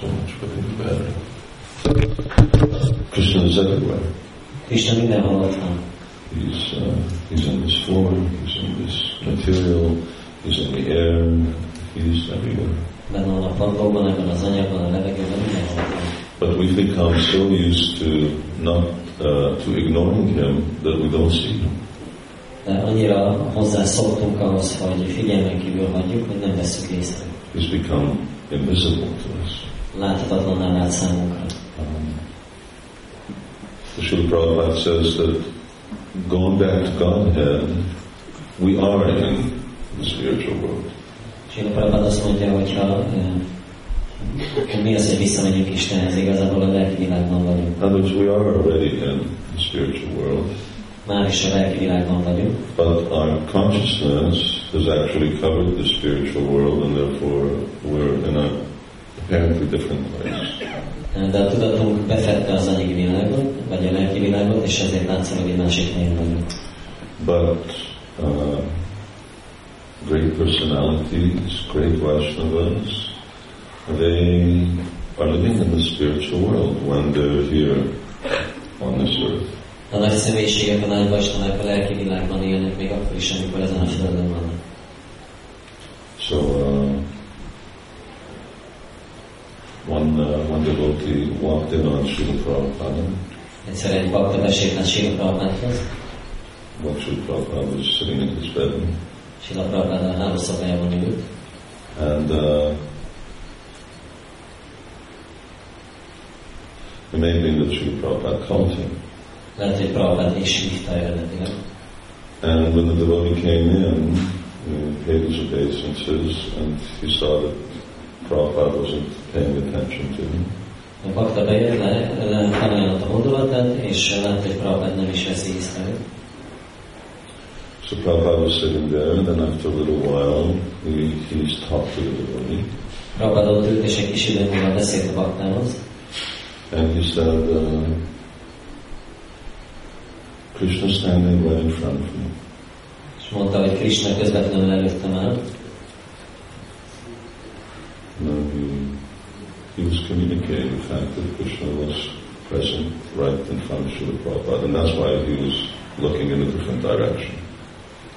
so much better. Krishna is everywhere. Krishna mindenhol ott van. He's, uh, he's in this form, he's in this material, he's in the air, he's everywhere. Benne van a padlóban, ebben az anyagban, a levegőben, mindenhol. But we've become so used to not uh, to ignoring him that we don't see him. De annyira hozzászoktunk ahhoz, hogy figyelmen kívül hagyjuk, hogy nem veszük észre. He's become invisible to us. Láthatatlanná vált számunkra. Srila Prabhupada says that going back to Godhead, we are in the spiritual world. Srila Prabhupada azt mondja, hogyha hogy mi az, hogy visszamegyünk Istenhez, igazából a lelki világban vagyunk. Other words, we are already in the spiritual world, Már is a lelki világban vagyunk, but our consciousness has actually covered the spiritual world, and therefore we're in a apparently different place. de a tudatunk befette az anyagi világot, vagy a lelki világot, és ezért látszik, hogy egy másik helyen vagyunk. But uh, great personalities, great Vaishnavas, they are living in the spiritual world when they're here on this earth. A nagy személyiségek, a nagy vastanák a lelki világban élnek, még akkor is, amikor ezen a földön vannak. So uh, devotee walked in on Srila Prabhupada. Egyszer egy bakta besétált Sila Prabhupádhoz, When Srila Prabhupada was sitting in his bed, Sila Prabhupád a hálószobájában ült, and uh, it may been that Srila Prabhupada called him. lehet, hogy Prabhupád is hívta eredetileg. And when the devotee came in, he paid his obeisances, and he saw that Prabhupada wasn't paying attention to him. A bakta bejött le, le felajánlott a hódolatát, és látta, hogy Prabhupád nem is veszi észre. őt. So Prabhupada was sitting there, and then after a little while, he, he talked to the devotee, Prabhupád ott ült, és egy kis idő múlva beszélt a baktához, and he said, uh, Krishna standing right in front of me. és mondta, hogy Krishna közvetlenül előttem áll, You know, he, he was communicating the fact that Krishna was present right in front of Srila Prabhupada, and that's why he was looking in a different direction.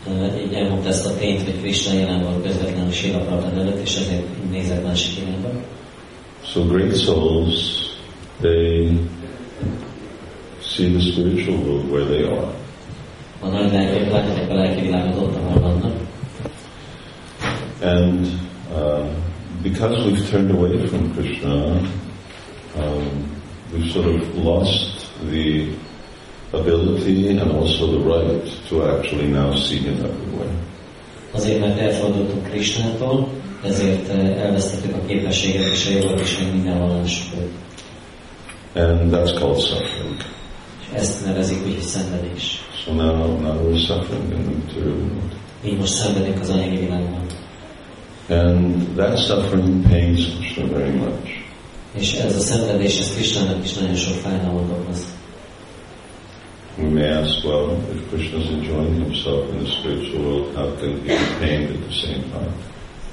Uh, így elmondta ezt a tényt, hogy Krishna jelen volt közvetlenül Sila Prabhupád előtt, és ezért nézett másik irányba. So great souls, they see the spiritual world where they are. A nagy lelkek látják a lelki világot ott, ahol vannak, And because we've turned away from Krishna, um, we've sort of lost the ability and also the right to actually now see him everywhere. azért, mert elfordultunk Krishnától, ezért uh, elvesztettük a képességet és a jogot is, mindenhol őt. And that's called suffering. És ezt nevezik úgy, hogy szenvedés. So now, now we're suffering in the material world. Így most szenvedünk az anyagi világban. And that suffering pains Krishna very much. És ez a szenvedés, ez Krishnának is nagyon sok fájdalmat okoz. We may ask, well, if Krishna is enjoying himself in the spiritual world, how can he be pained at the same time?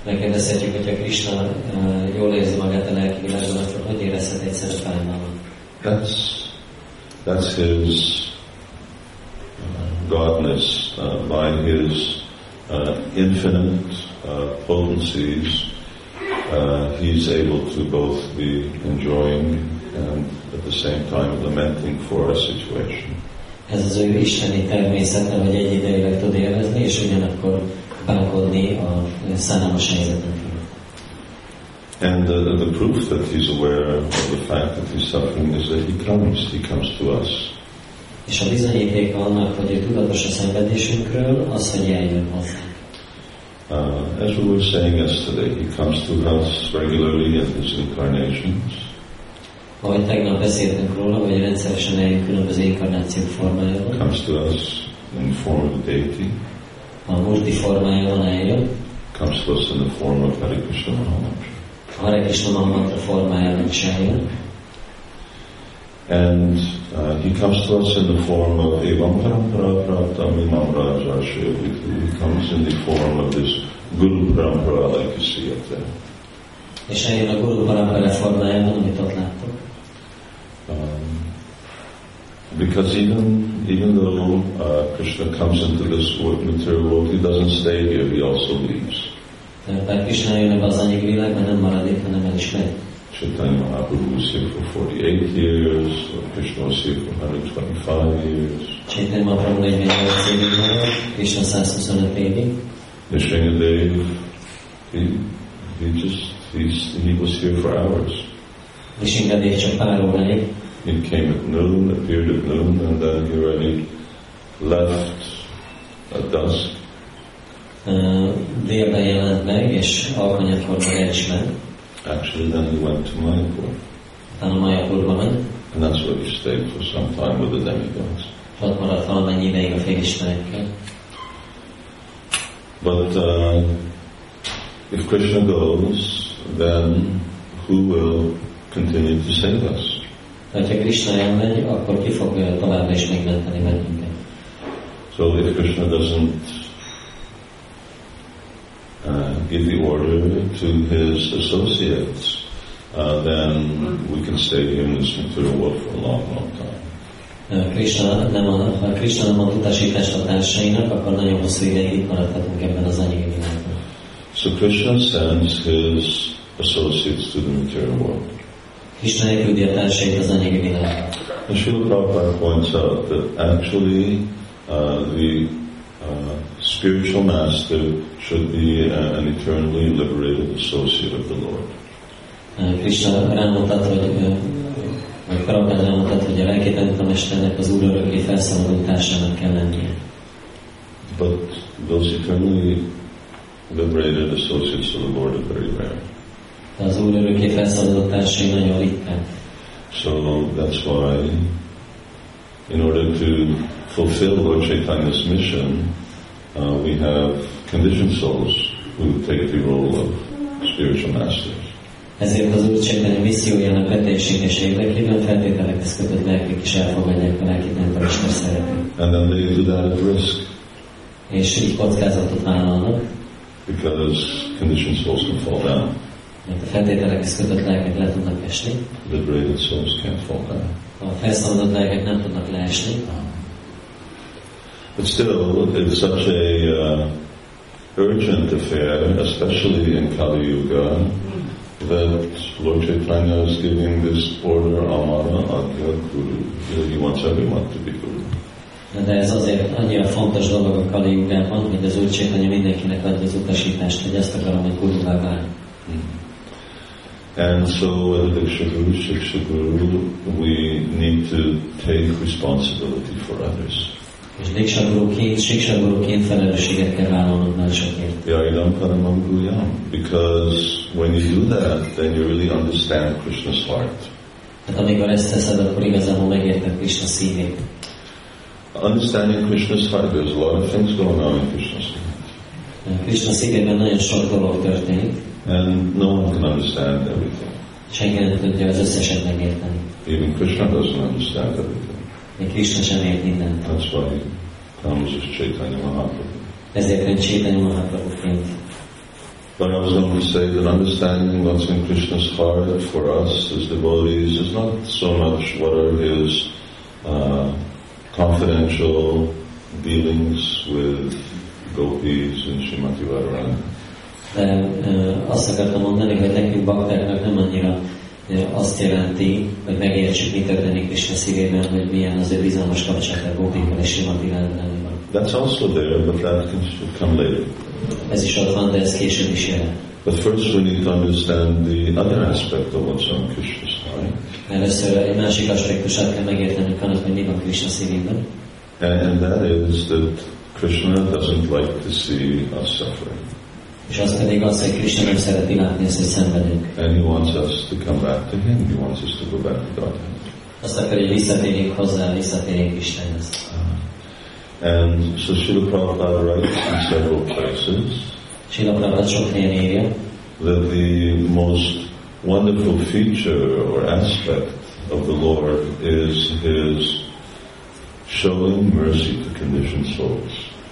Megkérdezhetjük, hogyha Krishna uh, jól érzi magát a lelki világban, akkor hogy érezhet egyszerre fájdalmat? That's that's his uh, godness uh, by his uh, infinite potencies. Uh, he's able to both be enjoying and at the same time lamenting for a situation. Ez az ő isteni természete, hogy egy idejileg tud élvezni, és ugyanakkor bánkodni a szánalmas helyzeten felül. And uh, the proof that he's aware of the fact that he's suffering is that he comes. He comes to us. És a bizonyíték annak, hogy ő tudatos a szenvedésünkről, az, hogy eljön hozzánk. Uh, as we were saying yesterday, he comes to us regularly in his incarnations. Ahogy tegnap beszéltünk róla, hogy rendszeresen eljön különböző inkarnációk formájában, comes to us in the form of deity, a multi formájában eljön, comes to us in the form of Hare Krishna Mahamantra. a Hare Krishna Mahamantra formájában is eljön, and uh, he comes to us in the form of Evam Parampara Prapta Mimam Rajarshya. He comes in the form of this Guru Parampara like you see up there. És eljön a Guru Parampara formájában, amit ott láttok. Um, because even even though uh, Krishna comes into this world, material world, he doesn't stay here. He also leaves. Tehát Krishna jön ebbe az anyagi világba, nem marad itt, hanem el is megy. Chaitanya Mahaprabhu was here for 48 years. Krishna was here for 125 years. Chaitanya Mahaprabhu 48 évig maradt, Krishna 125 évig. Nrisimhadev, he he just he's, he was here for hours. Nishingadev csak pár óráig. He came at noon, appeared at noon, and then he already left at dusk. Uh, délben jelent meg, és alkonyakor el is ment. Actually, then he went to Mayapur, Utána Majapurba ment, and that's where he stayed for some time with the demigods. és ott maradt valamennyi ideig a. But uh, if Krishna goes, then who will continue to save us? Ha Krishna elmegy, akkor ki fog uh, továbbra is megmenteni bennünket. So if Krishna doesn't uh, give the order to his associates, uh, then we can stay here in this material world for a long, long time. Uh, Krishna nem ad, ha Krishna nem ad utasítást a társainak, akkor nagyon hosszú ideig itt maradhatunk ebben az anyagi világban. So Krishna sends his associates to the material world. Krishna elküldi a társait az anyagi világba. And Srila Prabhupada points out that actually uh, the uh, spiritual master should be a- an eternally liberated associate of the Lord. Uh, hogy uh, vagy Prabhupád rámutat, hogy a lelki tanítómesternek az Úr örökké felszabadult társának kell lennie. But those eternally liberated associates of the Lord are very rare. De az Úr örökké felszabadult társai nagyon ritkán. So that's why, in order to fulfill Lord Chaitanya's mission, uh, we have conditioned souls who take the role of spiritual masters. Ezért az Úr Csaitanya missziójának beteljesítése érdekében feltételek kötött lelkek is elfogadják a lelki tanítómester szeretet. And then they do that at risk És így kockázatot vállalnak, because conditioned souls can fall down. mert a feltételek kötött lelkek le tudnak esni, Liberated souls can't fall down. a felszabadult lelkek nem tudnak leesni, But still, it's such a uh, urgent affair, especially in Kali Yuga, that Lord Chaitanya is giving this order, Amara Ajnaya Guru. He wants everyone to be Guru. de ez azért annyira fontos dolog a Kali Jugában, hogy az Úr Csaitanya mindenkinek adja az utasítást, hogy ezt akarom, hogy guruvá válni. And so, as Diksha Guru, Shiksha Guru, we need to take responsibility for others. És felelősséget kell vállalnod másokért. Yaidam Paramam Guhyam. Because when you do that, then you really understand Krishna's heart. Tehát amikor ezt teszed, akkor igazából megérted Krishna szívét. Understanding Krishna's heart, there's a lot of things going on in Krishna's heart. Krishna szívében nagyon sok dolog történik, And no one can understand everything. senki nem tudja az összeset megérteni. Even Krishna doesn't understand everything. Még Krishna sem ért mindent. That's why comes as Chaitanya Mahaprabhu. Ezért ön Csétanya Mahaprabhuként. But I was going to say that understanding what's in Krishna's heart for us as devotees is not so much what are his uh, confidential dealings with gopis and Srimati Radharani. De ö, azt akartam mondani, hogy nekünk baktáknak nem annyira azt jelenti, hogy megértsük, mi történik Krishna szívében, hogy milyen az ő bizalmas kapcsolat a gópikkal és Simati Radharanival. That's also there, but that can come later. Ez is ott van, de ez később is jön. But first we need to understand the other aspect of what's on Krishna's heart. Először egy másik aspektusát kell megértenünk annak, hogy mi van Krishna szívében. And that is that Krishna doesn't like to see us suffering. És az pedig az, hogy Krishna látni ezt, hogy szenvedünk. And he wants us to come back to him. He wants us to go back to Godhead. Azt akarja, hogy visszatérjünk hozzá, visszatérjünk Istenhez. Ah. And so Srila Prabhupada writes in several places Sila Prabhupada sok helyen írja, that the most wonderful feature or aspect of the Lord is his showing mercy to conditioned souls.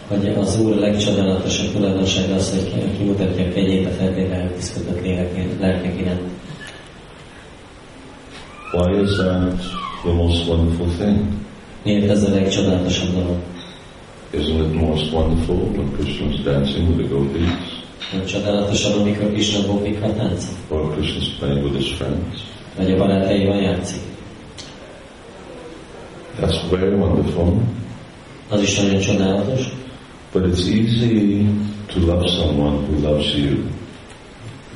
Hogy az Úr legcsodálatosabb tulajdonsága az, hogy kimutatja a kegyét a feltételek küzdött lelkek iránt. Why is that the most wonderful thing? Miért ez a legcsodálatosabb dolog? Isn't it most wonderful when Krishna is dancing with the gopis? Nem csodálatosabb, amikor Krishna gópikkal táncol? Or Krishna is playing with his friends? Vagy a barátaival játszik? That's very wonderful. Az is nagyon csodálatos. But it's easy to love someone who loves you.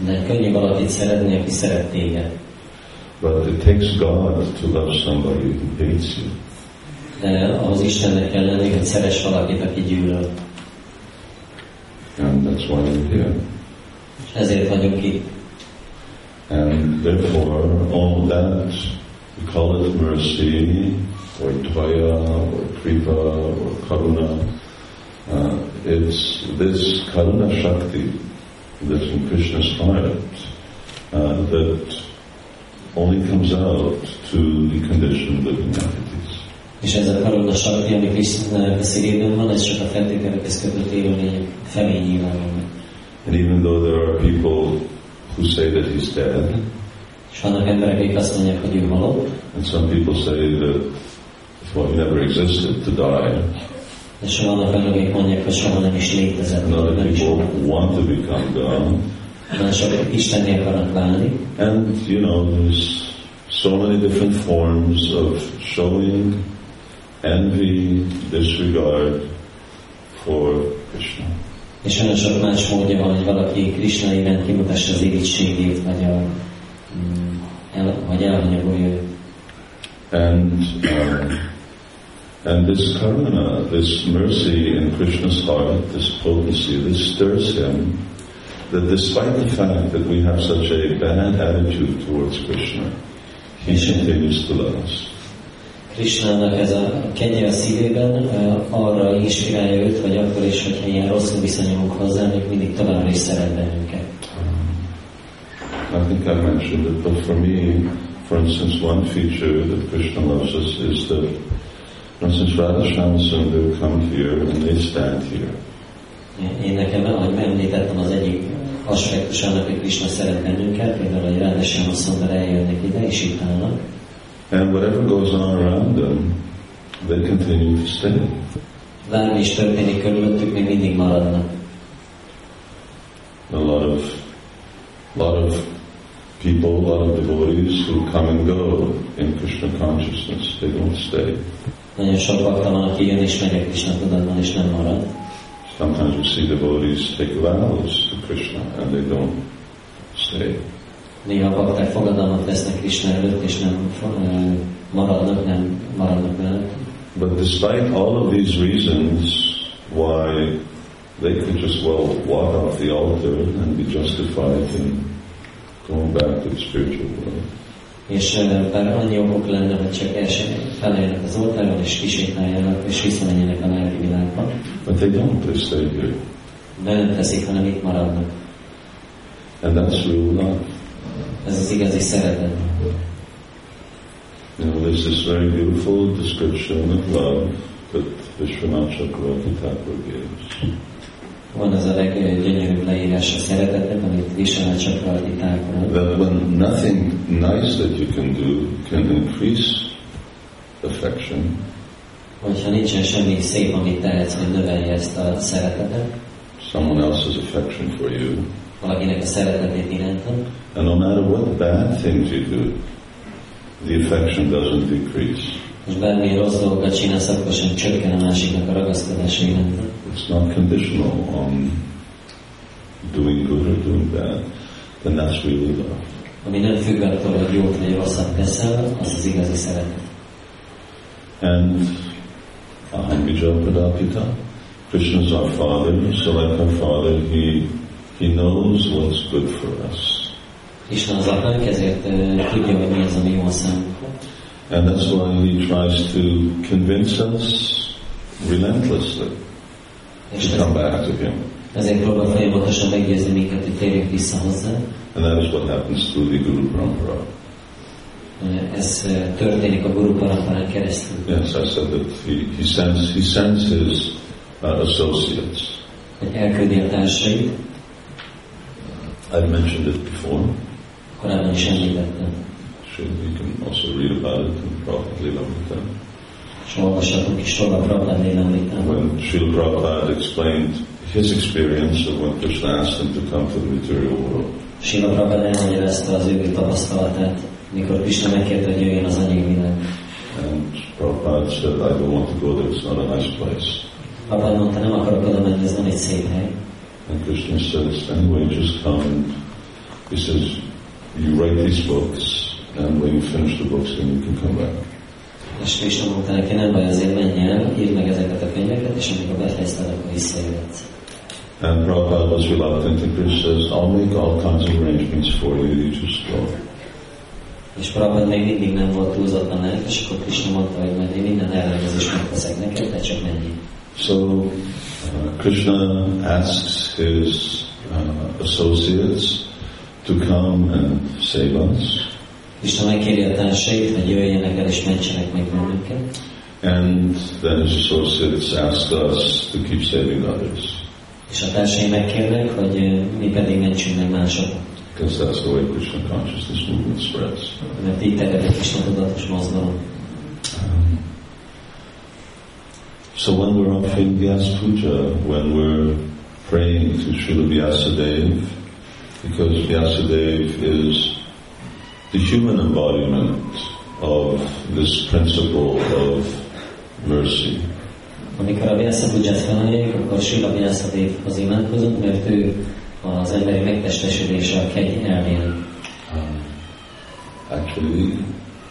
De könnyű valakit szeretni, aki szeret téged. But it takes God to love somebody who hates you. De ahhoz Istennek kell lenni, hogy szeres valakit, aki gyűlöl. And that's why we're here. És ezért vagyunk itt. And therefore, all that, we call it mercy, or dvaya, or kripa, or karuna, uh, it's this karuna shakti that's in Krishna's heart uh, that only comes out to the conditioned living entities. És ez a karona sakti, ami Krisztusnak a szívében van, ez csak a feltételekhez kötött élőlények felé nyilvánulnak. And even though there are people who say that he's dead, És vannak emberek, akik azt mondják, hogy ő halott, and some people say that, well, he never existed to die, és vannak olyanok, akik mondják, hogy soha nem is létezett, other is people want to become God. Mások Istenné akarnak válni, And, you know, there's so many different forms of showing envy, disregard for Krishna. és nagyon sok más módja van, hogy valaki Krishna iránt kimutassa az irítségét, vagy, a, mm, el, vagy elhanyagolja őt. And, um, and this karuna, this mercy in Krishna's heart, this potency, this stirs him that despite the fact that we have such a bad attitude towards Krishna, he continues to love us. Krishnának ez a kegye a szívében arra inspirálja őt, vagy akkor is, hogyha ilyen rosszul viszonyulunk hozzá, még mindig továbbra is szeret bennünket. I think I mentioned it, but for me, for instance, one feature that Krishna loves us is that, for instance, Radha Sundar come here and they stand here. Én nekem, ahogy említettem, az egyik aspektus annak, hogy Krishna szeret bennünket, például, hogy Rádásáma Szondar eljönnek ide, és itt állnak, And whatever goes on around them, they continue to stay. bármi is történik körülöttük, még mindig maradnak. People, a lot of devotees who come and go in Krishna consciousness, they don't stay. Nagyon sok bakta van, aki jön és megy a Krishna tudatban, és nem marad. Sometimes we see devotees take vows to Krishna and they don't stay. Néha bakták fogadalmat vesznek Krishna előtt, és nem eh, maradnak, nem maradnak. But despite all of these reasons why they could just well walk off the altar and be justified in going back to the spiritual world, És bár annyi okok lenne, hogy csak első felálljanak az oltáron, és kisétáljanak, és visszamenjenek a lelki világba, but they don't, they stay here. de nem teszik, hanem itt maradnak. And that's real love. Ez az igazi szeretet. You know, there's this very beautiful description of love that Vishwanath Chakravarti Thakur gives. Van az a leggyönyörűbb leírás a szeretetnek, amit Vishwanath Chakravarti Thakur ad, That when nothing nice that you can do can increase affection, hogyha nincsen semmi szép, amit tehetsz, hogy növelje ezt a szeretetet, someone else's affection for you, valakinek a szeretetét iránta, and no matter what bad things you do, the affection doesn't decrease. és bármilyen rossz dolgokat csinálsz, akkor sem csökken a másiknak a ragaszkodása iránta. It's not conditional on doing good or doing bad, then that's really love. Ami nem függ attól, hogy jót vagy rosszat teszel, az az igazi szeretet. And Aham Bija Pradapita, Krishna is our Father, so like our Father, He, he knows what's good for us. Isten az apánk, ezért uh, tudja, hogy mi az, ami jó számunkra. And that's why He tries to convince us relentlessly És come back to Him. ezért próbál folyamatosan meggyőzni minket, hogy térjünk vissza hozzá. And that is what happens through the Guru Parampara. Ez történik a Guru Parampárán keresztül. Yes, I said that he, he sends he sends his uh, associates. Elküldi a társait, I've mentioned it before. korábban is említettem. Sure, you can also read about it in Prophet Lilamrita. When Srila Prabhupada explained his experience of when Krishna asked him to come to the material world. Sila Prabhupada elmagyarázta az ő tapasztalatát, mikor Krishna megkérte, hogy jöjjön az anyagi világ. And Prabhupada said, I don't want to go there, it's not a nice place. Prabhupada mondta, nem akarok oda menni, ez nem egy szép hely. And Krishna says, anyway, just come. And he says, you write these books, and when you finish the books, then you can come back. És mondta neki, nem baj, azért menj el, írd meg ezeket a könyveket, és amikor befejezted, akkor. And Prabhupada was reluctant, and Krishna says, I'll make all kinds of arrangements for you, you just go. És Prabhupada még mindig nem volt túlzottan lelkes, akkor Krishna mondta, hogy majd én minden ellenőrzést megteszek neked, de csak. So uh, Krishna asks his uh, associates to come and save us. Krishna megkéri a társait, hogy jöjjenek el és mentsenek meg bennünket. And then his associates ask us to keep saving others. És a társai megkérnek, hogy eh, mi pedig mentsünk meg másokat. Because that's the way Krishna consciousness movement spreads. Mert így terjed a Krishna tudatos mozgalom. Um, so when we're offering Vyas Puja, when we're praying to Srila Vyasadeva, because Vyasadeva is the human embodiment of this principle of mercy. Amikor a Vyasa felemeljük, akkor Sila Vyasadév az imádkozunk, mert ő az emberi megtestesülése a kegy elmének. Um, actually,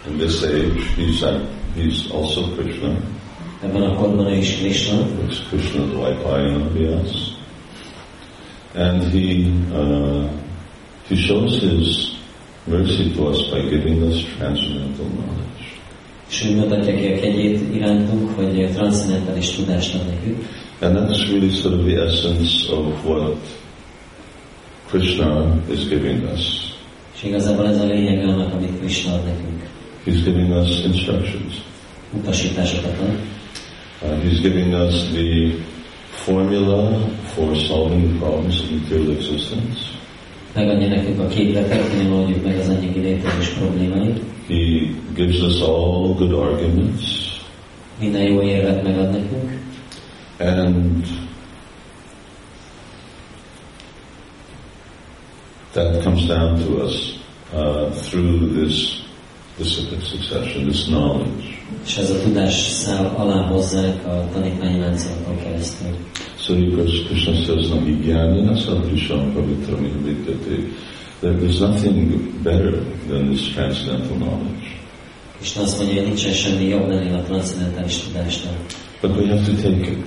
in this age, he's, he's also Krishna. Ebben a korban ő is Krishna, It's Krishna Dvaipayana Vyas. And he, uh, he shows his mercy to us by giving us transcendental knowledge. és úgy mutatja ki a kegyét irántunk, hogy transzendentális tudást ad nekünk. And that's really sort of the essence of what Krishna is giving us. És igazából ez a lényeg annak, amit Krishna ad nekünk. He's giving us instructions. Utasításokat ad. Uh, he's giving us the formula for solving the problems of material existence. Megadja nekünk a képletet, hogy oldjuk meg az anyagi létezés problémáit. He gives us all good arguments. Minden jó érvet megad nekünk. And that comes down to us uh, through this discipline succession, this knowledge. És ez a tudás száll alá hozzánk a tanítványi láncolatokon keresztül. So because Krishna says, Navijnana sadrisham pavitram vidyate. There is nothing better than this transcendental knowledge. És azt mondja, hogy nincsen semmi jobb lenni a transzendentális tudásnál. But we have to take it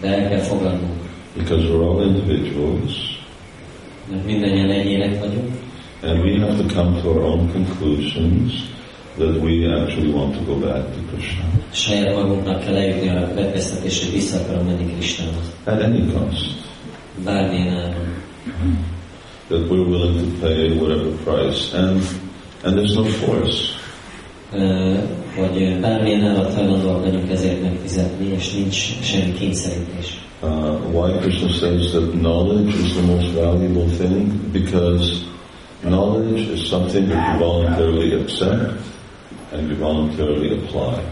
De el kell fogadnunk, because we're all individuals mert mindannyian egyének vagyunk, and we have to come to our own conclusions that we actually want to go back to Krishna saját magunknak kell eljutni a hogy vissza akarom menni Krisztához. at any cost. Bármilyen áron. That we're willing to pay whatever price and and there's no force. Ö, hogy bármilyen árat hajlandóak vagyunk ezért megfizetni, és nincs semmi kényszerítés. Uh, why Krishna says that knowledge is the most valuable thing? Because knowledge is something that you voluntarily accept and you voluntarily apply.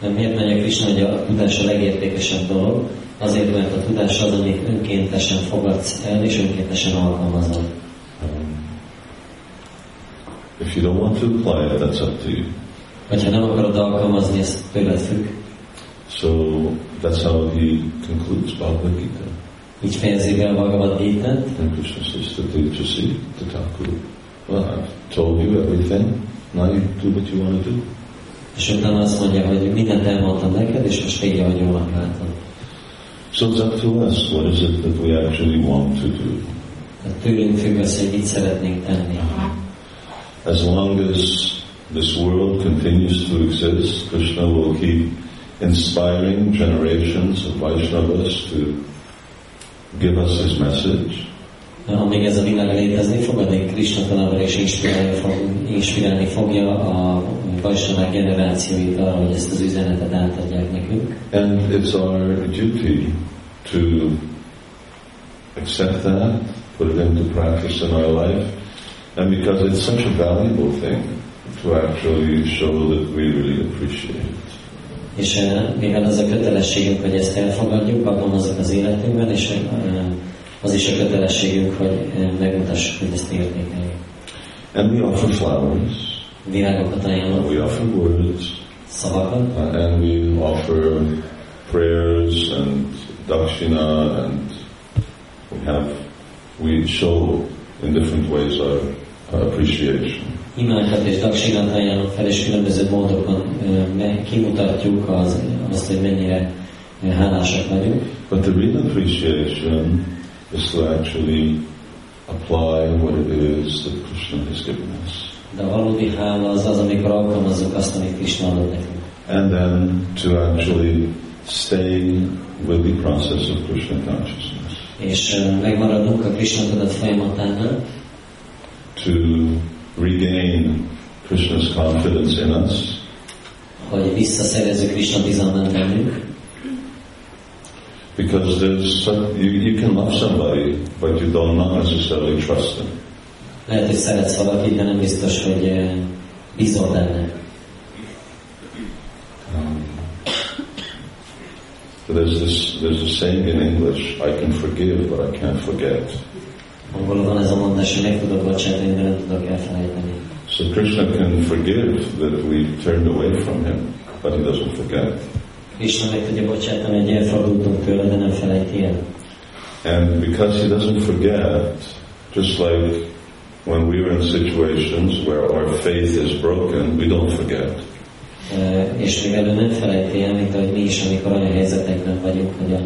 Miért mondja Krishna, hogy a tudás a legértékesebb dolog? Azért, mert a tudás az, amit önkéntesen fogadsz el, és önkéntesen alkalmazol. Um, if you don't want to apply it, that's up to you. Hogyha nem akarod alkalmazni, ez tőled függ. So that's how he concludes Bhagavad Gita. Így fejezi be a Bhagavad gita And Krishna says to Tejasi, to Thakur, well, I've told you everything. Now you do what you want to do. és utána azt mondja, hogy mindent elmondtam neked, és most tégy, ahogy jónak látom. So it's up to us. What is it that we actually want to do? Tehát tőlünk függ az, hogy mit szeretnénk tenni. As long as this world continues to exist, Krishna will keep inspiring generations of Vaishnavas to give us his message. Amíg ez a világ létezni fog, addig Krishna továbbra is inspirálni, fog, inspirálni fogja a Vajsnavák generációit arra, hogy ezt az üzenetet átadják nekünk. And it's our duty to accept that, put it into practice in our life, and because it's such a valuable thing to actually show that we really appreciate it. És eh, mivel az a kötelességünk, hogy ezt elfogadjuk, alkalmazzuk az életünkben, és eh, az is a kötelességünk, hogy megmutassuk, hogy ezt értékeljük. And we offer flowers, Virágokat ajánlok, we offer words, szavakat, uh, and we offer prayers and dakshina, and we have we show in different ways our appreciation. imákat és daksinát ajánlok fel, és különböző módokon kimutatjuk az, azt, hogy mennyire hálásak vagyunk. But the real appreciation is to actually apply what it is that Krishna has given us. De valódi hála az az, amikor alkalmazzuk azt, amit Krishna adott nekünk. And then to actually stay with the process of Krishna consciousness. És eh, megmaradunk a Krishna tudat folyamatánál, To regain Krishna's confidence in us, hogy visszaszerezzük Krishna bizalmát bennünk, because there's some, you, you can love somebody, but you don't not necessarily trust them. Lehet, hogy szeretsz valakit, de nem biztos, hogy eh, bízol benne. Um, so there's this there's a saying in English: "I can forgive, but I can't forget." Van ez a mondás, hogy meg tudok bocsátani, de nem tudok elfelejteni. So Krishna can forgive that we turned away from him, but he doesn't forget. Krishna meg tudja bocsátani, hogy elfordultunk tőle, de nem felejti el. And because he doesn't forget, just like when we are in situations where our faith is broken, we don't forget. Eh, És mivel ő nem felejti el, mint ahogy mi is, amikor olyan helyzetekben vagyunk, hogy a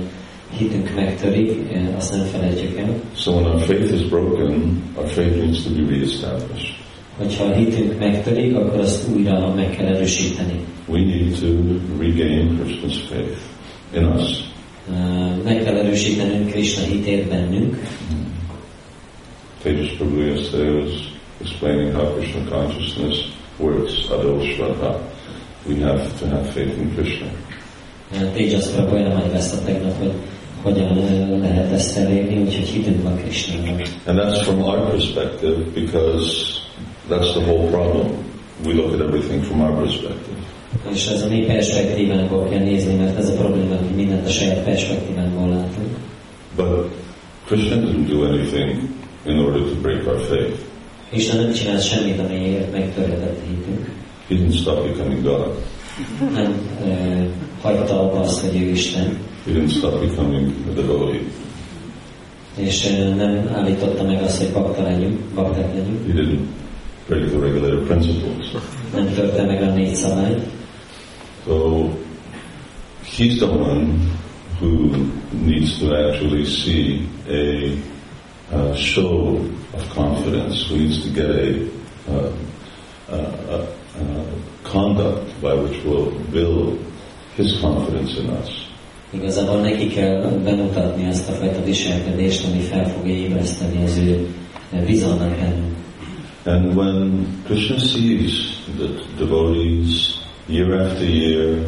hitünk megtörik, eh, azt nem felejtjük el. So when our faith is broken, our faith needs to be reestablished. Hogyha a hitünk megtörik, akkor azt újra meg kell erősíteni. We need to regain Krishna's faith in us. Eh, Meg kell erősítenünk Krishna hitét bennünk. Tejas Prabhu yesterday was explaining how Krishna consciousness works, Adol Shraddha. We have to have faith in Krishna. Téjas Prabhu elmagyarázta tegnap, hogy hogyan eh, lehet ezt elérni, úgyhogy hitünk van Krishnában. And that's from our perspective because that's the whole problem. We look at everything from our perspective. És ez a mi perspektívánkból kell nézni, mert ez a probléma, hogy mindent a saját perspektívánkból látunk. But Krishna didn't do anything in order to break our faith. Krishna nem csinált semmit, amiért megtöredett hitünk. He didn't stop becoming God. Nem e, hagyta abba azt, hogy ő Isten, He didn't stop becoming a devotee. és e, nem állította meg azt, hogy bakta legyünk. He didn't the regulator principles. Nem törte meg a négy szabályt. So he's the one who needs to actually see a, uh show of confidence, who needs to get a, uh, uh, conduct by which will build his confidence in us. Igazából neki kell bemutatni azt a fajta viselkedést, ami fel fogja ébreszteni az ő bizalmat bennünk. And when Krishna sees that devotees year after year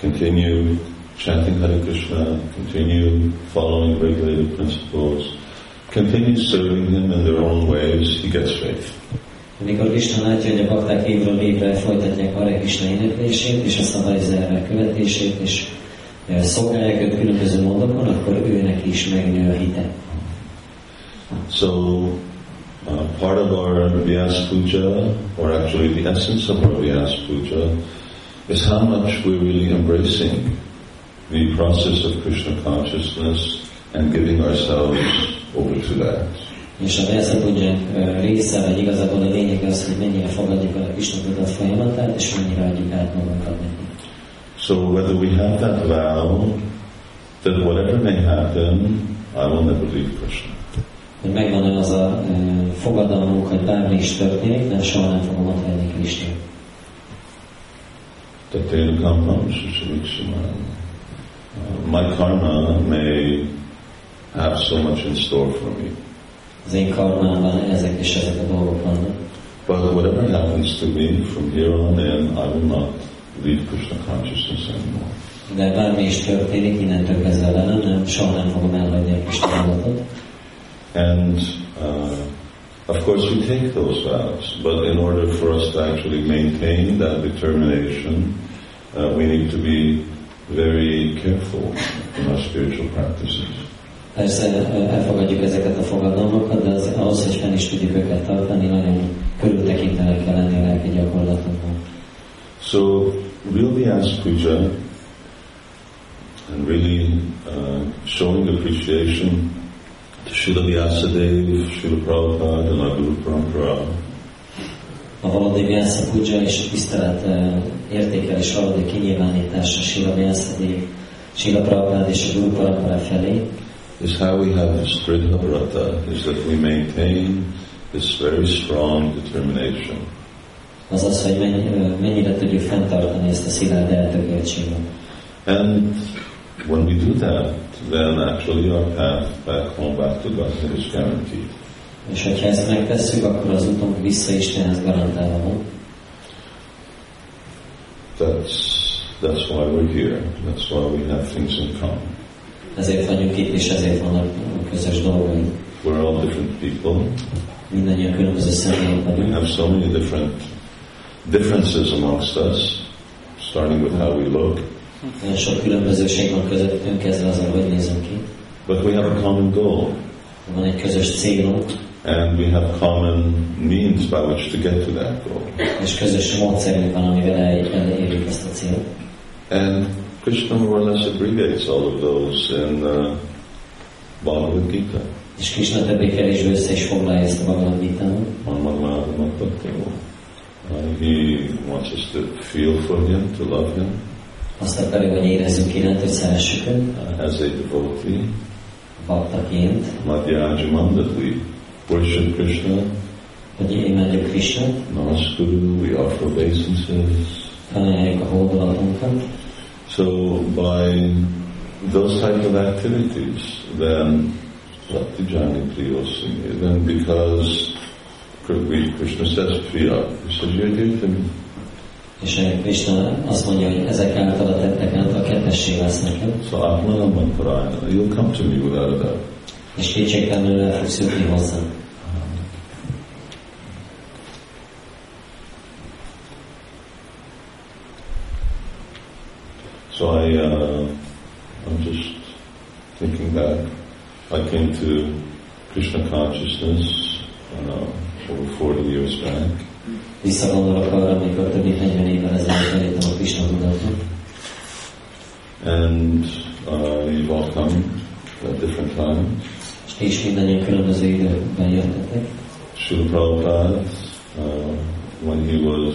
continue chanting Hare Krishna, continue following regulated principles, continue serving Him in their own ways, he gets faith. Amikor Krishna látja, hogy a bakták évről évre folytatják Hare Krishna éneklését és a szabályzárvák követését, és szolgálják őt különböző módokon, akkor őnek is megnő a hite. So uh, part of our Vyas Puja, or actually the essence of our Vyas Puja, is how much we're really embracing the process of Krishna consciousness and giving ourselves over to that. És a Vyasa része, vagy igazából a lényeg az, hogy mennyire fogadjuk a Krishna tudat folyamatát, és mennyire adjuk át magunkat neki. So whether we have that vow that whatever may happen, I will never leave Krishna. Hogy megvan az a e, fogadalmunk, hogy bármi is történik, de soha nem fogom ott lenni Krishna. Tatena kampam shishamikshamam. Uh, My karma may have so much in store for me, Az én karmámban ezek és ezek a dolgok vannak. but whatever happens to me from here on in, I will not leave Krishna consciousness anymore. De bármi is történik, innentől kezdve velem, nem, soha nem fogom elhagyni a Krishna tudatot. And uh, of course, we take those vows, but in order for us to actually maintain that determination, uh, we need to be very careful in our spiritual practices. Persze elfogadjuk ezeket a fogadalmakat, de az, ahhoz, hogy is tudjuk őket tartani, nagyon kell lenni lelki. So, really ask puja and really uh, showing appreciation to Srila Vyasadeva, Srila Prabhupada, and our Guru Parampara. A valódi Vyasa Puja és tisztelet uh, értékelés valódi kinyilvánítása Sila Vyasadév, Sila Prabhupada és a Guru Parampara felé is how we have Dridha Vrata, is that we maintain this very strong determination. Az az, hogy mennyi, mennyire tudjuk fenntartani ezt a szilárd eltökéltséget. And when we do that, then actually our path back home, back to Godhead is guaranteed. És hogyha ezt megtesszük, akkor az utunk vissza Istenhez garantálva van. That's, that's why we're here. That's why we have things in common. Ezért vagyunk itt, és ezért vannak közös dolgaink. We're all different people. Mindannyian különböző személyek We have so many different differences amongst us, starting with how we look. Nagyon sok különbözőség van közöttünk, kezdve azzal, hogy nézünk ki. But we have a common goal, Van egy közös célunk, and we have common means by which to get to that goal. és közös módszerünk van, amivel el- elérjük ezt a célt. And Krishna more or less abbreviates all of those in uh, Bhagavad Gita. És Krishna többé-kevésbé össze is foglalja ezt a Bhagavad Gita-ban. Uh, he wants us to feel for him, to love him Azt akarja, hogy érezzünk iránt, hogy szeressük őt, as a devotee. baktaként, Madhyajaman, that we worship Krishna. hogy imádjuk Krishna, Namaskuru, we offer obeisances. felajánljuk a hódolatunkat, So by those type of activities, then Bhakti Jani Priyosini, then because we- Krishna says Priya, he says, you're dear to me. És Krishna azt mondja, hogy ezek által a tettek által kedvessé lesz neked, So Atmanam Mantarayana, you'll come to me without a doubt. és kétségtelenül el fogsz jutni hozzám. So I, uh, I'm just thinking back. I came to Krishna consciousness uh, over 40 years back. Visszagondolok arra, amikor több mint 40 évvel ezelőtt elértem a Krishna tudatot, And uh, you've all come at different times. és ti is mindannyian különböző időkben jöttetek. Srila Prabhupada, uh, when he was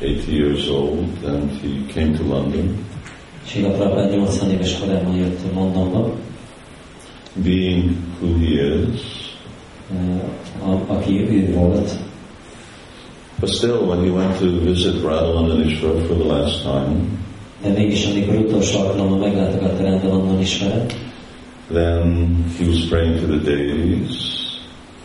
80 years old, and he came to London, Sila Prabhupád 80 éves korában jött Londonba, being who he is, eh, a, aki ő volt, but still when he went to visit Radha Londonishwar for the last time, de mégis amikor utolsó alkalommal meglátogatta Renda London then he was praying to the deities,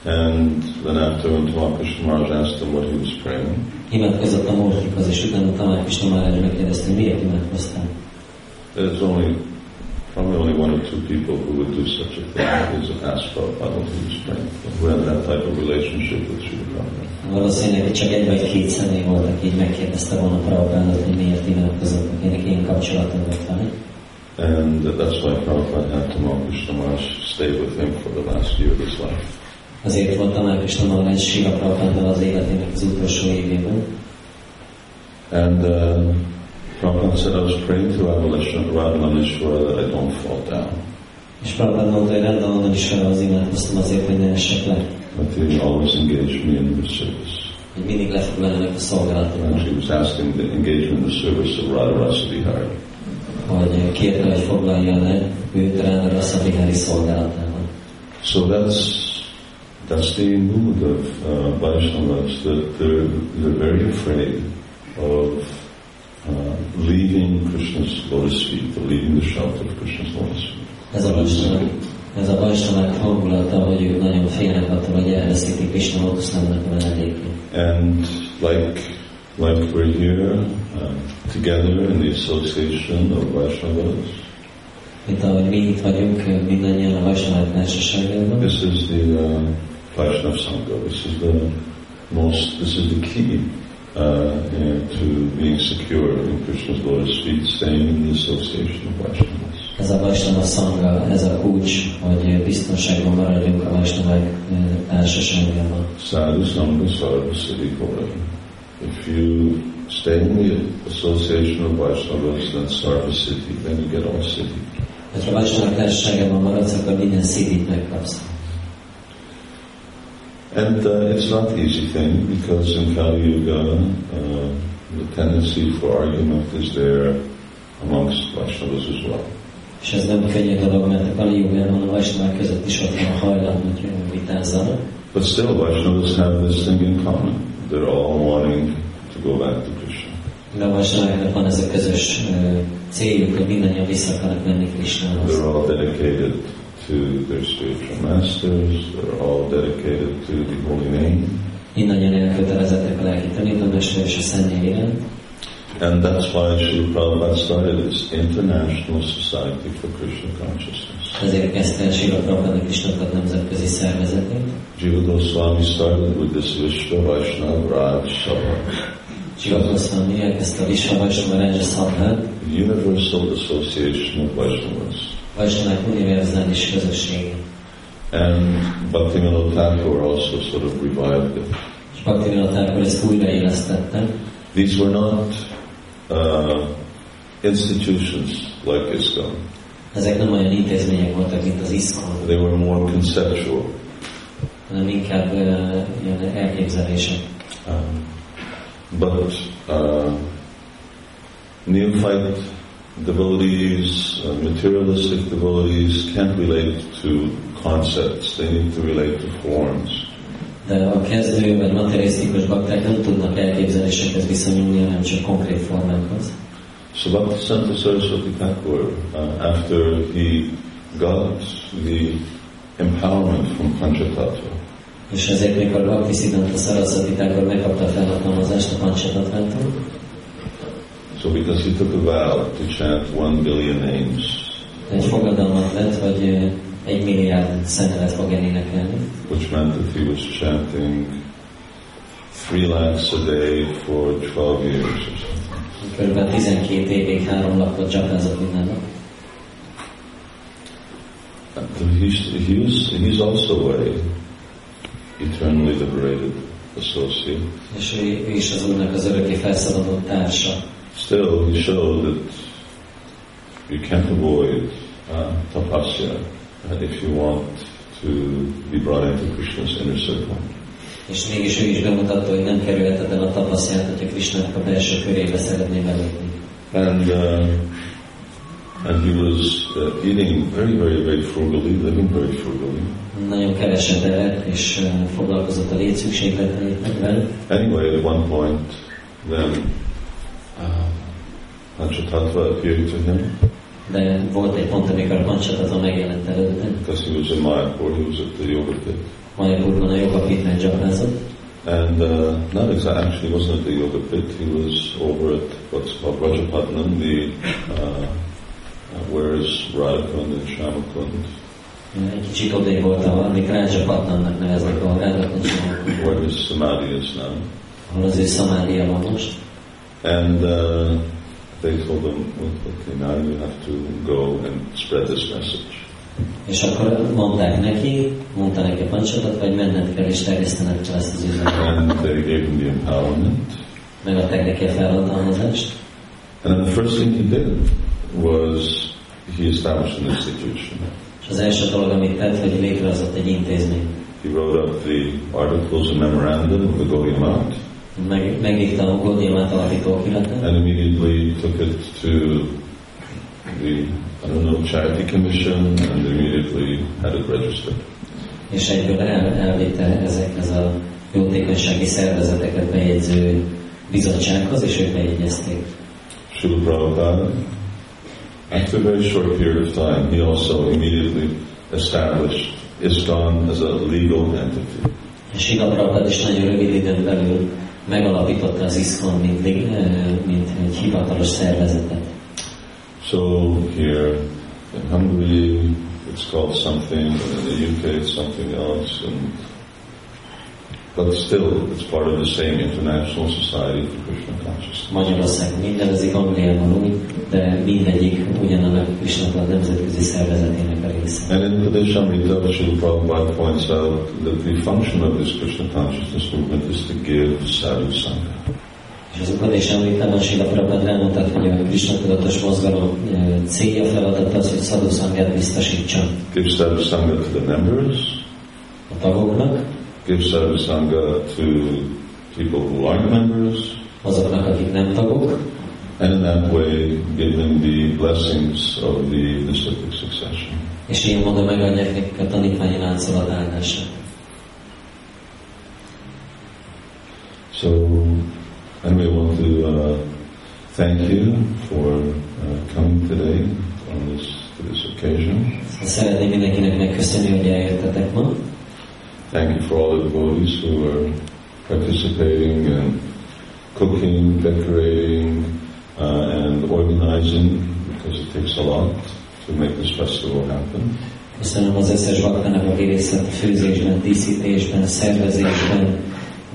and then after when Tamal Krishna Maharaj asked him what he was praying, imádkozott a Murtikhoz, és utána Tamás Maharaj megkérdezte, miért imádkoztál. there's only probably only one or two people who would do such a thing. Is ask Prabhupada what he was praying for, who had that type of relationship with Srila Prabhupada. Valószínűleg csak egy vagy két személy volt, aki így megkérdezte volna Prabhupádot, hogy miért imádkozott, akinek ilyen kapcsolatom volt vele. And that's why Prabhupada had Tamakrisha Maharaj stay with him for the last year of his life. Azért volt Tamás Krishna Maharaj Sila Prabhupáddal az életének az utolsó évében. And uh, Prabhupada said, I was praying to Radhalaneshwar that I don't fall down. És Prabhupád mondta, hogy ismerve az imádkoztam azért, hogy ne esek le. But he always engaged me in the service. Hogy mindig le fog lenni a And szolgálatomban. she was asking the engagement in the service of Radha Rasa Vihari. Hogy kérte, hogy foglalja le őt Renda Rasa szolgálatában. So that's that's the mood of uh, Vaishnavas, that they're, they're very afraid of uh, leaving Krishna's lotus feet, of leaving the shelter of Krishna's lotus feet. Ez a ez a hangulata, hogy ők nagyon félnek attól, hogy elveszítik Krishna lotuszlámnak a menedékét. And like like we're here uh, together in the association of Vaishnavas, Mint ahogy mi itt vagyunk, mindannyian a Vaishnavák társaságában, this is the uh, Vaishnav Sangha. This is the most. This is the key uh, you know, to being secure in Krishna. Krishna's lotus feet, staying in the association of Vaishnavas. Ez a Vaisnava Sangha, ez a kulcs, hogy biztonságban maradjunk a Vaisnavák eh, társaságában. Sadhu Sangha Sarva Siddhi Kora. If you stay in the association of Vaishnavas, then Sarva Siddhi, then you get all Siddhi. Ha Vaisnavák társaságában maradsz, akkor minden Siddhit megkapsz. And uh, it's not the easy thing because in Kali Yuga, uh, the tendency for argument is there amongst Vaishnavas as well. És ez nem könnyű dolog, mert a Kali Jugában a Vaisnavák között is ott van a hajlam, hogy vitázzanak. But still, Vaishnavas have this thing in common. They're all wanting to go back to Krishna. De a Vaisnaváknak van ez a közös uh, céljuk, hogy mindannyian vissza akarnak menni Krishnához. They're all dedicated to their spiritual masters. They're all dedicated to the holy name. Mindannyian elkötelezettek a lelki tanítómester és a iránt. And that's why Srila Prabhupada started this International Society for Krishna Consciousness. Ezért kezdte el Srila Prabhupada Krishnapad nemzetközi szervezetét. Jiva Goswami started with this Vishva Vaishnava Raj Sabha, Jiva Goswami elkezdte a Vishva Vaisnava Raja Sabhát, the Universal Association of Vaishnavas. Vaisnavák univerzális közössége. And Bhaktivinoda Thakur also sort of revived it. És Bhaktivinoda Thakur ezt újraélesztette. These were not uh, institutions like ISKCON. Ezek nem olyan intézmények voltak, mint az ISKCON, They were more conceptual. hanem inkább uh, ilyen elképzelések. Um, but uh, neophyte devotees, uh, materialistic devotees can't relate to concepts. They need to relate to forms. De a kezdő vagy materialisztikus bakták nem tudnak elképzelésekhez viszonyulni, hanem csak konkrét formákhoz. So Bhaktisiddhanta Saraswati Thakur, uh, after he got the empowerment from Panchatattva, És ezért, mikor Bhakti Siddhanta Saraswati Thakur megkapta a felhatalmazást a Pancsatatvától, so because he took a vow to chant one billion names, egy fogadalmat lett, hogy egy milliárd fog which meant that he was chanting three lakhs a day for 12 years or something. Körülbelül 12 évig három lapot csapázott minden nap. He's, he was, he's also a eternally liberated associate. És ő, ő is az Úrnak az örökké felszabadult társa. Still, he showed that you can't avoid uh, tapasya if you want to be brought into Krishna's inner circle. És mégis ő is bemutatta, hogy nem kerülheted el a tapaszját, hogyha Krisnának a belső körébe szeretné belépni. And uh, and he was uh, eating very, very, very frugally, living very frugally. Nagyon keveset evett, és ö, foglalkozott a létszükségleteivel. Anyway, at one point, then uh, Panchatattva appeared to him De volt egy pont, amikor a Pancsatatva megjelent előtte. because he was in Mayapur, he was at the yoga pit. Majapurban a jogapítmány dzsapázott. And uh, not exactly, actually, wasn't at the yoga pit. He was over at what's called Rajapatnam, the uh, uh, where is Radhakund and Shamakund, Egy kicsit odébb volt, ahol, amik Rádzsa Patnannak neveznek, ahol Rádzsa where his samadhi is now. ahol az ő szamádia van most. And uh, they told them, well, okay, now you have to go and spread this message. És akkor mondták neki, mondta neki a pancsatat, vagy menned kell és terjesztened kell ezt az üzenetet. And they gave him the empowerment. Megadták neki a felhatalmazást. And then the first thing he did was he established an institution. És az első dolog, amit tett, hogy létrehozott egy intézményt. He wrote up the articles and memorandum of the Gaudiya Math, Meg, megírta a Gódiamát alapító okiratát, and immediately took it to the, I don't know, charity commission, and immediately had it registered. és egyből el, elvitte ezekhez a jótékonysági szervezeteket bejegyző bizottsághoz, és ők bejegyezték. Srila Prabhupada, after a very short period of time, he also immediately established ISKCON as a legal entity. És Sila Prabhupada is nagyon rövid időn belül megalapította az ISKCON, mint, mint egy hivatalos szervezetet. So here in Hungary, it's called something, in the UK, it's something else, and but still it's part of the same International Society for Krishna Consciousness. Magyarország úgy nevezik, Angliában úgy, de mindegyik ugyanannak Krishna a nemzetközi szervezetének a része. And in Padeshamrita, Srila Prabhupada points out that the function of this Krishna consciousness movement is to give sadhu sangha. És az Upadés említában Sila Prabhupada elmondta, hogy a Krishna tudatos mozgalom e, célja feladata az, hogy sadhu sanghát biztosítson Give sadhu sangha to the members, a tagoknak, give sadhu sangha to people who aren't members, azoknak, akik nem tagok, and in that way give them the blessings of the disciplic succession. és ilyen módon megadják nekik a tanítványi láncolat áldását. So, and we want to uh, thank you for uh, coming today on this, this occasion. Szeretném mindenkinek megköszönni, hogy eljöttetek ma. Thank you for all the devotees who are participating and cooking, decorating, uh, and organizing because it takes a lot to make this festival happen. Köszönöm az összes baktának, aki részt vett a főzésben, díszítésben, szervezésben,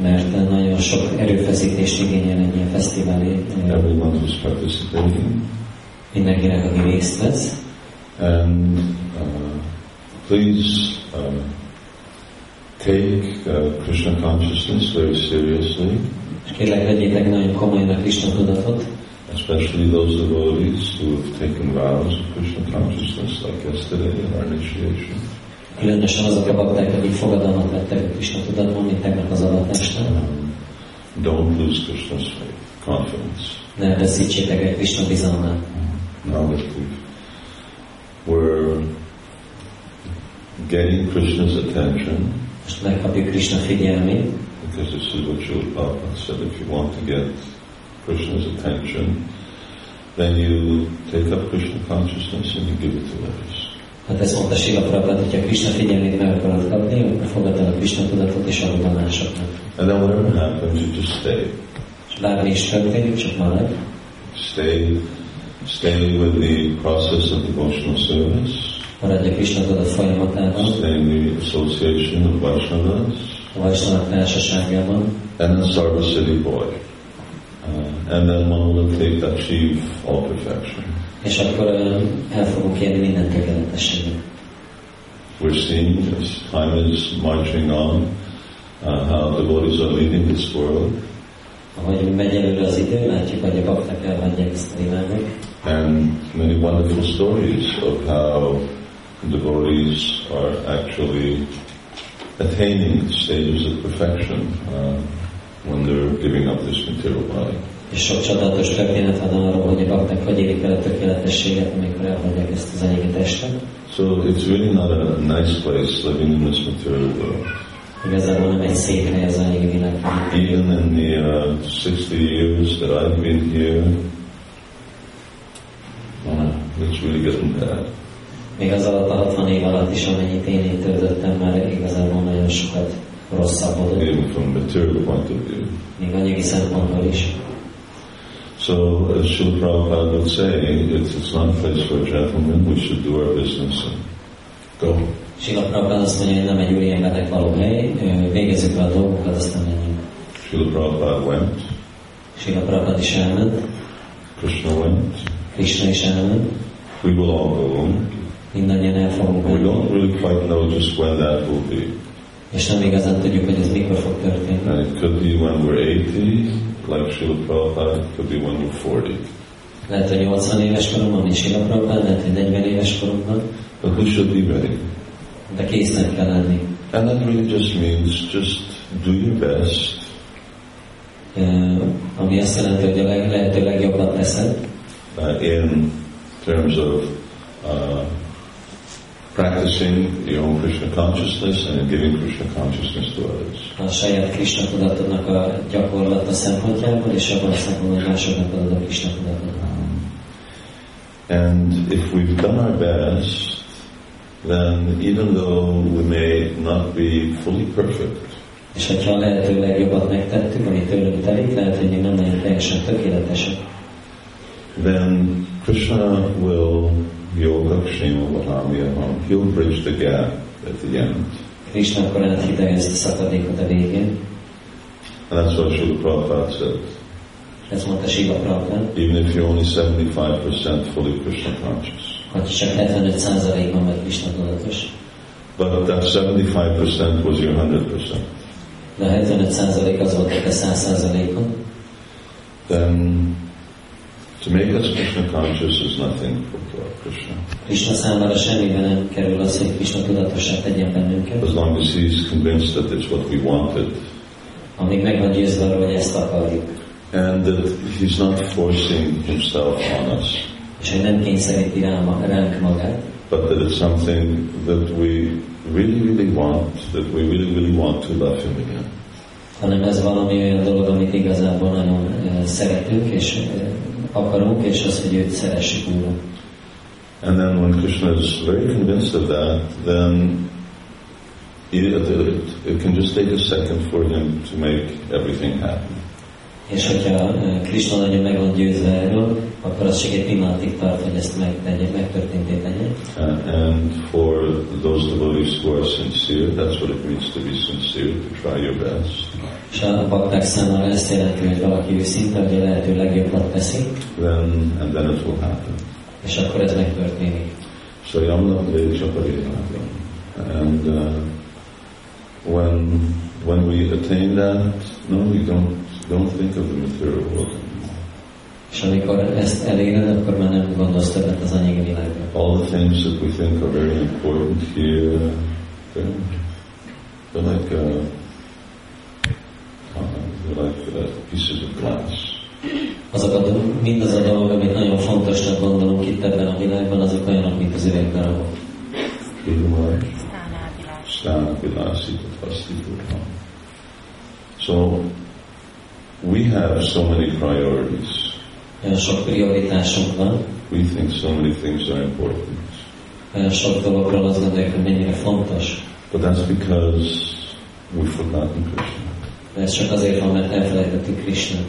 mert nagyon sok erőfeszítést igényel egy ilyen fesztivál eh, Everyone who's participating. mindenkinek, aki részt vesz. And uh, please uh, take uh, Krishna consciousness very seriously, És kérlek, vegyétek nagyon komolyan a Krishna tudatot, especially those devotees who have taken vows of Krishna consciousness, like yesterday in our initiation. különösen azok a bakták, akik fogadalmat vettek a Krishna tudatban, mint tegnap az avatásnál. Um, don't lose Krishna's faith, confidence. Ne veszítsétek el Krishna bizalmát. Now that we're getting Krishna's attention, Most megkapjuk Krishna figyelmét, because this is what Srila Prabhupada said, if you want to get Krishna's attention, then you take up Krishna consciousness and you give it to others. Hát ezt mondta Sila Prabhupada, hogyha Krishna figyelmét meg akarod kapni, akkor fogad el a Krishna tudatot és adod másoknak. And then whatever happens, you just stay. És bármi is történik, csak maradj. Stay, stay with the process of devotional service. Maradj Krishna folyamatában, the association of Vaishnavas. a Vajsnavák társaságában, and a city boy. Uh, and then one will take, achieve all perfection. és akkor ö, el fogunk érni minden tökéletességet. We're seeing as time is marching on uh, how devotees are leaving this world, Ahogy megy előre az idő, látjuk, hogy a bakták elhagyják ezt a világot, and many wonderful stories of how devotees are actually attaining stages of perfection uh, when they're giving up this material body. és sok csodálatos történet van arról, hogy a bakták hogy érik el a tökéletességet, amikor elhagyják ezt az anyagi testet. So it's really not a nice place living in this material world. Igazából nem egy szép hely az anyagi. Even in the uh, 60 years that I've been here, uh, it's really getting bad. Még az alatt a 60 év alatt is, amennyit én itt töltöttem, már igazából nagyon sokat rosszabbodott, even from a material point of view. még anyagi szempontból is. So, as Srila Prabhupada would say, it's, it's not a place for a gentleman. We should do our business and go. Sila Prabhupada azt mondja, hogy nem egy úriembernek való hely, végezzük be a dolgokat, aztán menjünk. Srila Prabhupada went, Sila Prabhupada is elment, Krishna went, Krishna is elment, we will all go. Mindannyian el fogunk We don't really quite know just when that will be. és nem igazán tudjuk, hogy ez mikor fog történni. And it could be when we're 80, like Srila Prabhupada, it could be when we're 40. Lehet, hogy 80 éves koromban, mint Srila Prabhupada, lehet, hogy 40 éves koromban, But we should be ready. de késznek kell lenni. And that really just means just do your best Ö, Ami azt jelenti, hogy a leg, lehető legjobbat teszed, uh, in terms of uh, practicing your own Krishna consciousness and in giving Krishna consciousness to others. a saját Krishna tudatodnak a gyakorlata szempontjából, és abban a szempontból, hogy másoknak adod a Krishna tudatot. And if we've done our best, then even though we may not be fully perfect, És hogyha a lehető legjobbat megtettük, amit tőlünk telik, lehet, hogy még nem nagyon teljesen tökéletesek, then Krishna will yoga kshema vahamyaham. He'll bridge the gap at the end. Krishna akkor áthidalja ezt a szakadékot a végén, And that's what Srila Prabhupada said. Ezt mondta Siva Prabhupada, Even if you're only 75% fully Krishna conscious. hogy csak 75%-ban vagy Krishna tudatos. But that 75% was your 100%. De a 75% az volt a 100%-on, Then to make us Krishna conscious is nothing for Lord Krishna. Krishna számára semmiben nem kerül az, hogy Krishna tudatossá tegyen bennünket, As long as he's convinced that it's what we wanted amíg meg van győzve arról, hogy ezt akarjuk. and that he's not forcing himself on us, És hogy nem kényszeríti ránk magát, but that it's something that we really, really want, that we really, really want to love him again. hanem ez valami olyan dolog, amit igazából nagyon eh, szeretünk, és eh, akarunk, és az, hogy őt szeressük újra. And then when Krishna is very convinced of that, then it, it, it can just take a second for him to make everything happen. És hogyha eh, Krishna nagyon meg van győzve erről, akkor az csak egy pillanatig tart, hogy ezt megtegye, megtörténté tegye. Uh, and for those devotees who are sincere, that's what it means to be sincere, to try your best. És a bakták számára ezt jelenti, hogy valaki őszinte, hogy a lehető legjobbat teszi, Then, and then it will happen. és akkor ez megtörténik. So Yamuna Deja Parinadam. And uh, when when we attain that, no, we don't don't think of the material world. És amikor ezt eléred, akkor már nem gondolsz többet az anyagi világra. All the things that we think are very important here, they're, like uh, like uh, pieces of glass. Azok a mindaz a dolog, amit nagyon fontosnak gondolunk itt ebben a világban, azok olyanok, mint az üvegdarabok. Ilmai, Stánávilás. Stana Vilasi Tatasti Purvam. So we have so many priorities. Olyan sok prioritásunk van, We think so many things are important. olyan sok dologról azt gondoljuk, hogy mennyire fontos, But that's because we've forgotten Krishna. De ez csak azért van, mert elfelejtettük Krishna.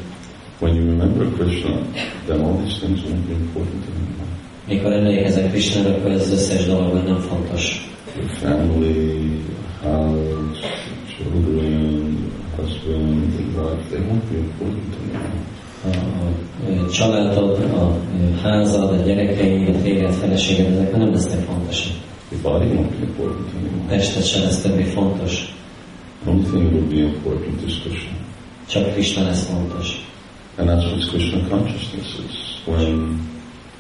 When you remember Krishna, then all these things won't be important anymore. Mikor emlékezek Krishnára, akkor ez az összes dolog már nem fontos. Your family, house, children, husband, and wife, they won't be important anymore. A, a, a családod, a házad, a gyerekeid, a férjed, feleséged, ezek már nem lesznek fontosak. Your body won't be important anymore. Tested sem lesz többé fontos, The only thing that will be important is Krishna. csak Krishna lesz fontos. And that's what Krishna consciousness is. When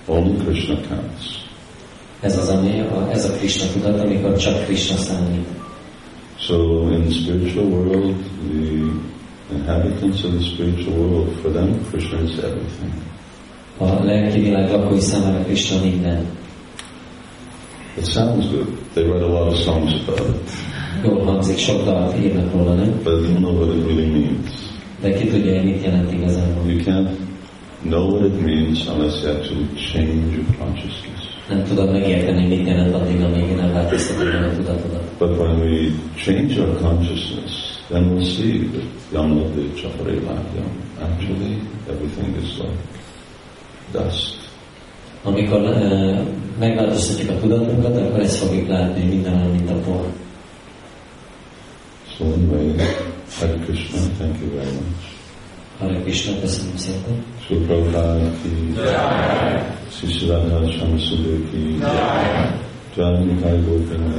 only Krishna counts. Ez az, ami, a, ez a Krishna tudat, amikor csak Krishna számít. So in the spiritual world, the inhabitants of the spiritual world, for them, Krishna is everything. A lelki világ lakói számára Krishna minden. It sounds good. They write a lot of songs about it, Jól hangzik, sok dalt írnak róla, nem? but don't know what it really means. De ki tudja, hogy mit jelent igazából. You can't know what it means unless you actually change your consciousness. Nem tudod megérteni, mit jelent addig, amíg nem változtatod a tudatodat. But when we change our consciousness, then we'll see that Yamuna Chapare actually everything is like dust. Amikor uh, megváltoztatjuk a tudatunkat, akkor ezt fogjuk látni, minden mint a por. So anyway, Hare Krishna, thank you very much. Hare Krishna, köszönöm szépen. Prabhupada ki, Sri Siddhartha Shama Sundar ki, Jai Nikai Gautama,